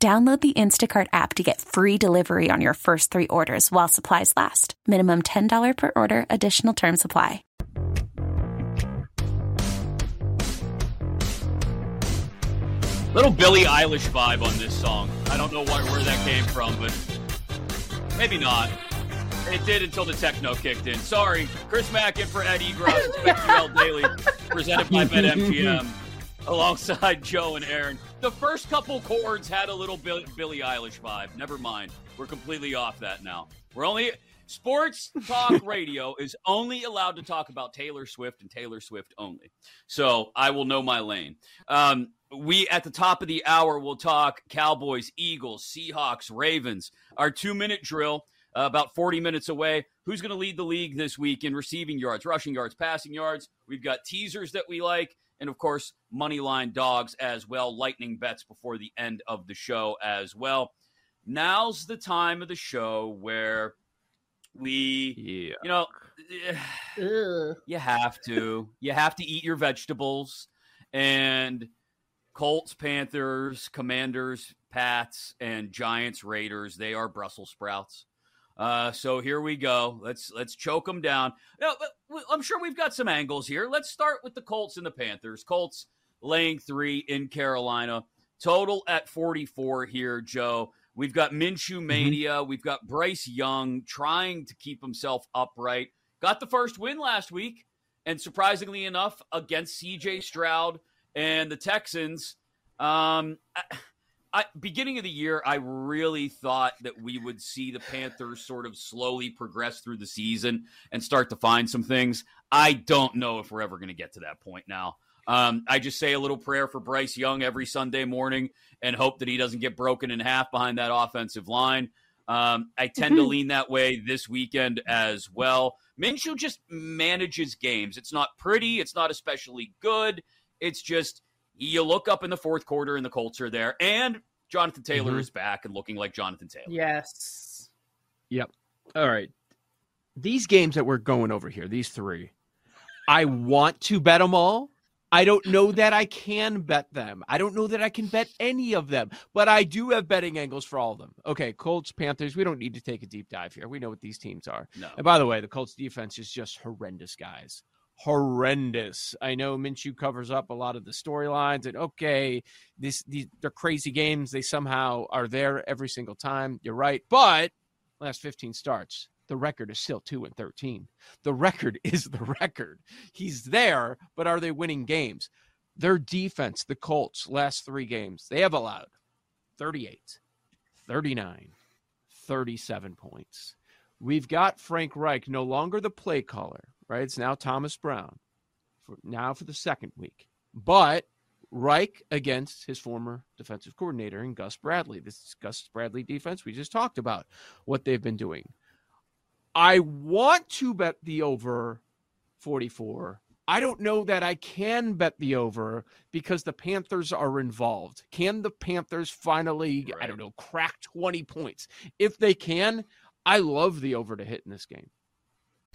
Download the Instacart app to get free delivery on your first three orders while supplies last. Minimum $10 per order, additional term supply. Little Billie Eilish vibe on this song. I don't know why, where that came from, but maybe not. It did until the techno kicked in. Sorry. Chris Mackin for Eddie Egros. It's Daily, presented by BetMGM, alongside Joe and Erin. The first couple chords had a little Bill- Billie Eilish vibe. Never mind. We're completely off that now. We're only sports talk radio is only allowed to talk about Taylor Swift and Taylor Swift only. So I will know my lane. Um, we at the top of the hour will talk Cowboys, Eagles, Seahawks, Ravens. Our two minute drill. Uh, about 40 minutes away. Who's going to lead the league this week in receiving yards, rushing yards, passing yards? We've got teasers that we like and of course, money line dogs as well, lightning bets before the end of the show as well. Now's the time of the show where we, Yeah. you know, you have to, you have to eat your vegetables, and Colts, Panthers, Commanders, Pats, and Giants, Raiders, they are Brussels sprouts. Uh, so here we go. Let's let's choke them down. Now, I'm sure we've got some angles here. Let's start with the Colts and the Panthers. Colts laying three in Carolina. Total at 44 here, Joe. We've got Minshew mania. We've got Bryce Young trying to keep himself upright. Got the first win last week, and surprisingly enough, against CJ Stroud and the Texans. Um, I, beginning of the year, I really thought that we would see the Panthers sort of slowly progress through the season and start to find some things. I don't know if we're ever going to get to that point now. Um, I just say a little prayer for Bryce Young every Sunday morning and hope that he doesn't get broken in half behind that offensive line. Um, I tend to lean that way this weekend as well. Minshew just manages games. It's not pretty. It's not especially good. It's just you look up in the fourth quarter and the Colts are there, and Jonathan Taylor Mhm. is back and looking like Jonathan Taylor. Yes. Yep. All right. These games that we're going over here, these three, I want to bet them all. I don't know that I can bet them. I don't know that I can bet any of them, but I do have betting angles for all of them. Okay, Colts, Panthers, we don't need to take a deep dive here. We know what these teams are. No. And by the way, the Colts defense is just horrendous, guys. Horrendous. I know Minshew covers up a lot of the storylines, and okay, this these they're crazy games. They somehow are there every single time. You're right, but last 15 starts, the record is still two and 13. The record is the record. He's there, but are they winning games? Their defense, the Colts, last three games, they have allowed 38, 39, 37 points. We've got Frank Reich, no longer the play caller, right? It's now Thomas Brown, for now for the second week. But Reich against his former defensive coordinator and Gus Bradley. This is Gus Bradley defense. We just talked about what they've been doing. I want to bet the over 44. I don't know that I can bet the over because the Panthers are involved. Can the Panthers finally, I don't know, crack 20 points? If they can, I love the over to hit in this game.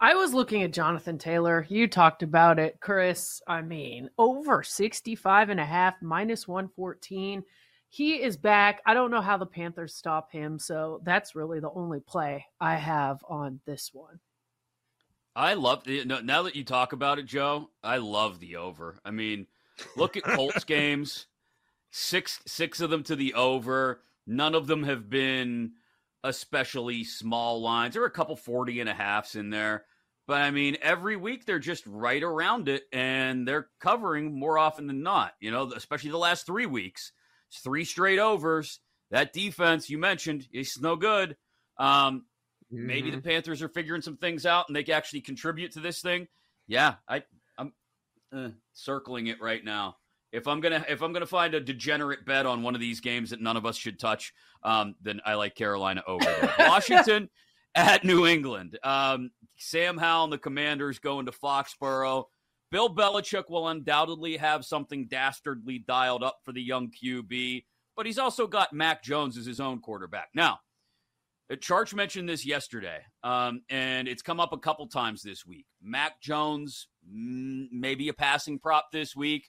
I was looking at Jonathan Taylor. You talked about it, Chris. I mean, over 65 and a half, minus 114. He is back. I don't know how the Panthers stop him. So that's really the only play I have on this one. I love the now that you talk about it, Joe. I love the over. I mean, look at Colts games. Six six of them to the over. None of them have been especially small lines. There are a couple 40 and a halfs in there. But I mean, every week they're just right around it and they're covering more often than not, you know, especially the last three weeks. It's three straight overs. That defense you mentioned is no good. Um, mm-hmm. Maybe the mm-hmm. Panthers are figuring some things out and they can actually contribute to this thing. Yeah, I, I'm uh, circling it right now. If I'm gonna if I'm gonna find a degenerate bet on one of these games that none of us should touch, um, then I like Carolina over. Washington at New England. Um, Sam Howell and the Commanders going to Foxborough. Bill Belichick will undoubtedly have something dastardly dialed up for the young QB, but he's also got Mac Jones as his own quarterback. Now, Charch mentioned this yesterday, um, and it's come up a couple times this week. Mac Jones, mm, maybe a passing prop this week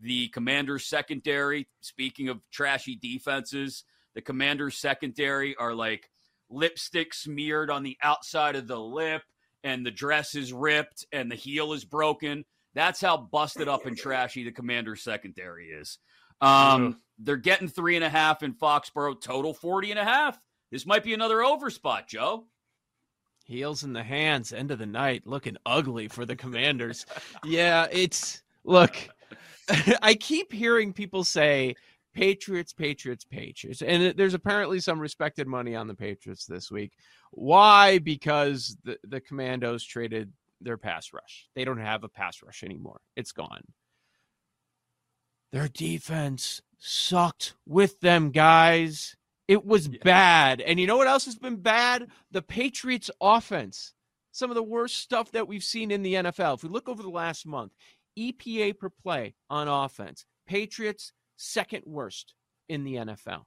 the Commanders secondary. Speaking of trashy defenses, the Commanders secondary are like lipstick smeared on the outside of the lip, and the dress is ripped, and the heel is broken. That's how busted up and trashy the Commanders secondary is. Um, they're getting three and a half in Foxborough, total 40 and a half. This might be another over spot, Joe. Heels in the hands, end of the night, looking ugly for the Commanders. yeah, it's look. I keep hearing people say Patriots, Patriots, Patriots. And there's apparently some respected money on the Patriots this week. Why? Because the, the Commandos traded their pass rush. They don't have a pass rush anymore, it's gone. Their defense sucked with them, guys. It was yeah. bad. And you know what else has been bad? The Patriots' offense. Some of the worst stuff that we've seen in the NFL. If we look over the last month, EPA per play on offense. Patriots, second worst in the NFL.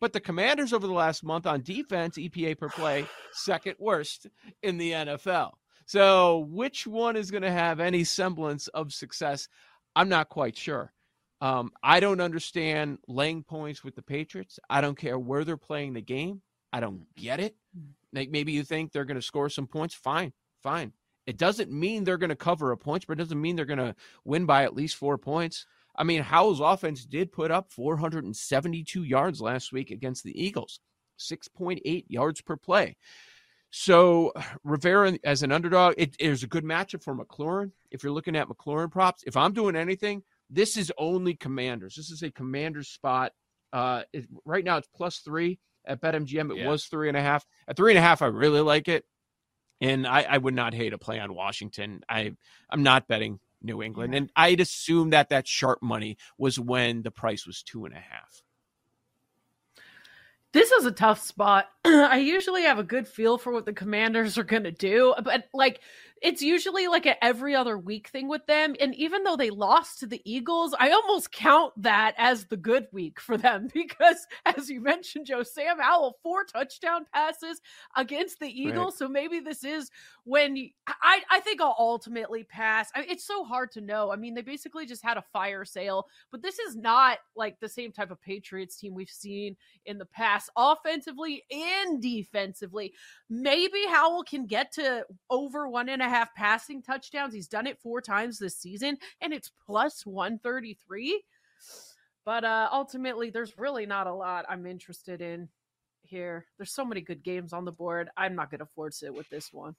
But the Commanders over the last month on defense, EPA per play, second worst in the NFL. So, which one is going to have any semblance of success? I'm not quite sure. Um, I don't understand laying points with the Patriots. I don't care where they're playing the game. I don't get it. Like maybe you think they're going to score some points. Fine, fine. It doesn't mean they're going to cover a point, but it doesn't mean they're going to win by at least four points. I mean, Howell's offense did put up 472 yards last week against the Eagles, 6.8 yards per play. So Rivera as an underdog, it is a good matchup for McLaurin. If you're looking at McLaurin props, if I'm doing anything, this is only Commanders. This is a Commanders spot. Uh, it, right now it's plus three at BetMGM. It yeah. was three and a half. At three and a half, I really like it, and I, I would not hate a play on Washington. I I'm not betting New England, and I'd assume that that sharp money was when the price was two and a half. This is a tough spot. I usually have a good feel for what the commanders are going to do, but like it's usually like an every other week thing with them. And even though they lost to the Eagles, I almost count that as the good week for them because, as you mentioned, Joe, Sam Howell, four touchdown passes against the Eagles. Right. So maybe this is when you, I, I think I'll ultimately pass. I it's so hard to know. I mean, they basically just had a fire sale, but this is not like the same type of Patriots team we've seen in the past, offensively and defensively. Maybe Howell can get to over one and a half passing touchdowns. He's done it four times this season, and it's plus 133. But uh, ultimately, there's really not a lot I'm interested in here. There's so many good games on the board. I'm not going to force it with this one.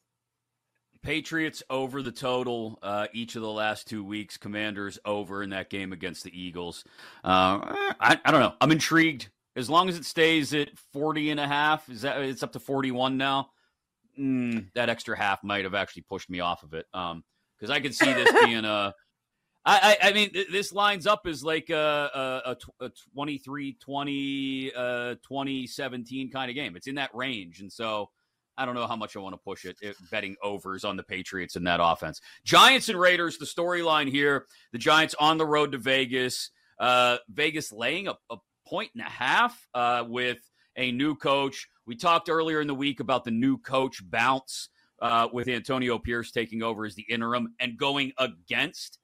Patriots over the total uh, each of the last two weeks. Commanders over in that game against the Eagles. Uh, I, I, don't know. I'm intrigued. As long as it stays at 40 and a half, is that it's up to 41 now mm, that extra half might have actually pushed me off of it. Um, because I could see this being a. I, I, I mean, this lines up as like a, a, a 23 20, uh, 2017 kind of game. It's in that range. And so I don't know how much I want to push it, it betting overs on the Patriots in that offense. Giants and Raiders, the storyline here the Giants on the road to Vegas. Uh, Vegas laying a, a point and a half uh, with a new coach. We talked earlier in the week about the new coach bounce uh, with Antonio Pierce taking over as the interim and going against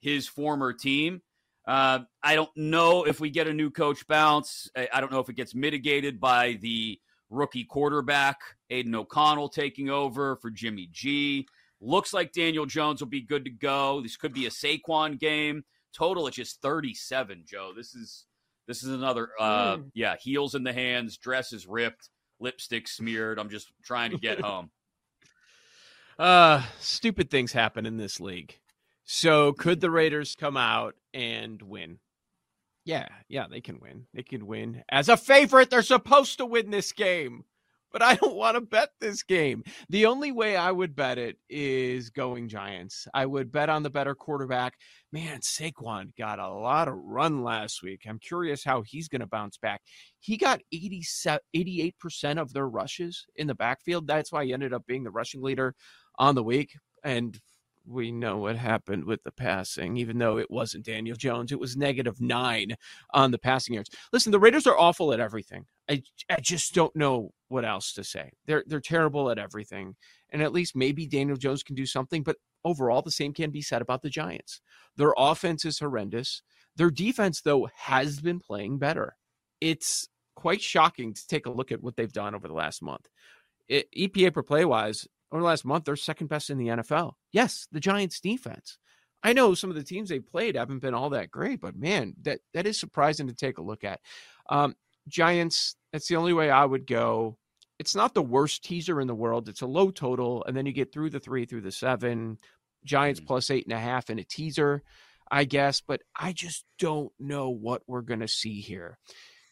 his former team. Uh, I don't know if we get a new coach bounce. I don't know if it gets mitigated by the rookie quarterback, Aidan O'Connell, taking over for Jimmy G. Looks like Daniel Jones will be good to go. This could be a Saquon game. Total, it's just 37, Joe. This is this is another, uh, mm. yeah, heels in the hands, dress is ripped, lipstick smeared. I'm just trying to get home. Uh, stupid things happen in this league. So could the Raiders come out and win? Yeah, yeah, they can win. They can win. As a favorite, they're supposed to win this game but I don't want to bet this game. The only way I would bet it is going Giants. I would bet on the better quarterback. Man, Saquon got a lot of run last week. I'm curious how he's going to bounce back. He got 88% of their rushes in the backfield. That's why he ended up being the rushing leader on the week. And we know what happened with the passing, even though it wasn't Daniel Jones. It was negative nine on the passing yards. Listen, the Raiders are awful at everything. I, I just don't know what else to say. They're they're terrible at everything. And at least maybe Daniel Jones can do something, but overall the same can be said about the Giants. Their offense is horrendous. Their defense, though, has been playing better. It's quite shocking to take a look at what they've done over the last month. It, EPA per play wise, over the last month, they're second best in the NFL. Yes, the Giants defense. I know some of the teams they've played haven't been all that great, but man, that that is surprising to take a look at. Um, Giants, that's the only way I would go. It's not the worst teaser in the world. It's a low total, and then you get through the three, through the seven. Giants mm-hmm. plus eight and a half in a teaser, I guess, but I just don't know what we're going to see here.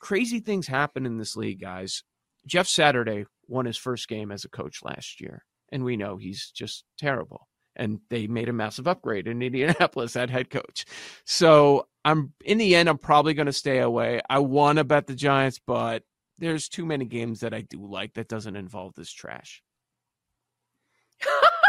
Crazy things happen in this league, guys. Jeff Saturday won his first game as a coach last year and we know he's just terrible. And they made a massive upgrade in Indianapolis at head coach. So I'm in the end, I'm probably going to stay away. I want to bet the Giants, but there's too many games that I do like that doesn't involve this trash.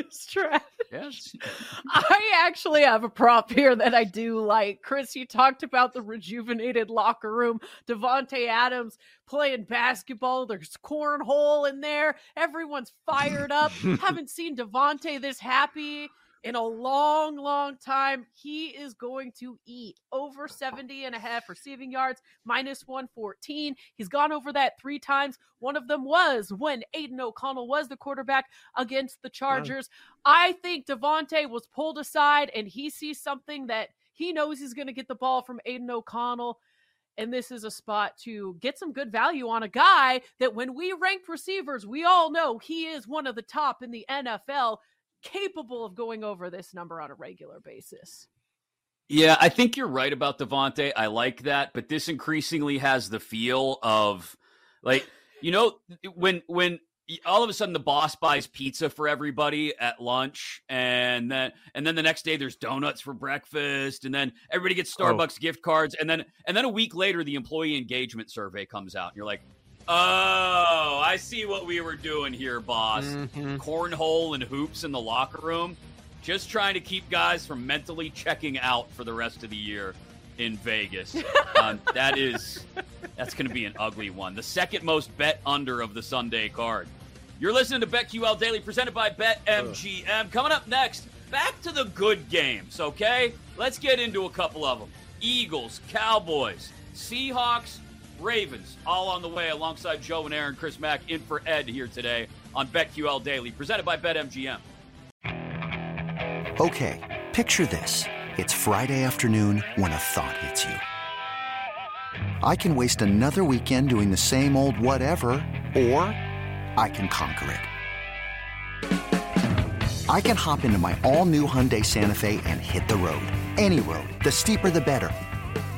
It's trash. Yes. I actually have a prop here that I do like. Chris, you talked about the rejuvenated locker room. Davante Adams playing basketball. There's cornhole in there. Everyone's fired up. Haven't seen Devonte this happy in a long, long time. He is going to eat over 70 and a half receiving yards, minus 114. He's gone over that three times. One of them was when Aidan O'Connell was the quarterback against the Chargers. I think Davante was pulled aside and he sees something that He knows he's going to get the ball from Aidan O'Connell. And this is a spot to get some good value on a guy that when we ranked receivers, we all know he is one of the top in the NFL, capable of going over this number on a regular basis. Yeah, I think you're right about Davante. I like that, but this increasingly has the feel of like you know when when all of a sudden the boss buys pizza for everybody at lunch and then and then the next day there's donuts for breakfast and then everybody gets oh. Starbucks oh. gift cards and then and then a week later the employee engagement survey comes out and you're like oh I see what we were doing here boss mm-hmm. cornhole and hoops in the locker room just trying to keep guys from mentally checking out for the rest of the year in Vegas. um, that is that's going to be an ugly one. The second most bet under of the Sunday card. You're listening to BetQL Daily, presented by BetMGM. Coming up next, back to the good games. Okay, let's get into a couple of them. Eagles, Cowboys, Seahawks, Ravens, all on the way. Alongside Joe and Erin, Chris Mack in for Ed here today on BetQL Daily, presented by BetMGM. Okay, picture this. It's Friday afternoon when a thought hits you. I can waste another weekend doing the same old whatever, or I can conquer it. I can hop into my all new Hyundai Santa Fe and hit the road. Any road. The steeper, the better.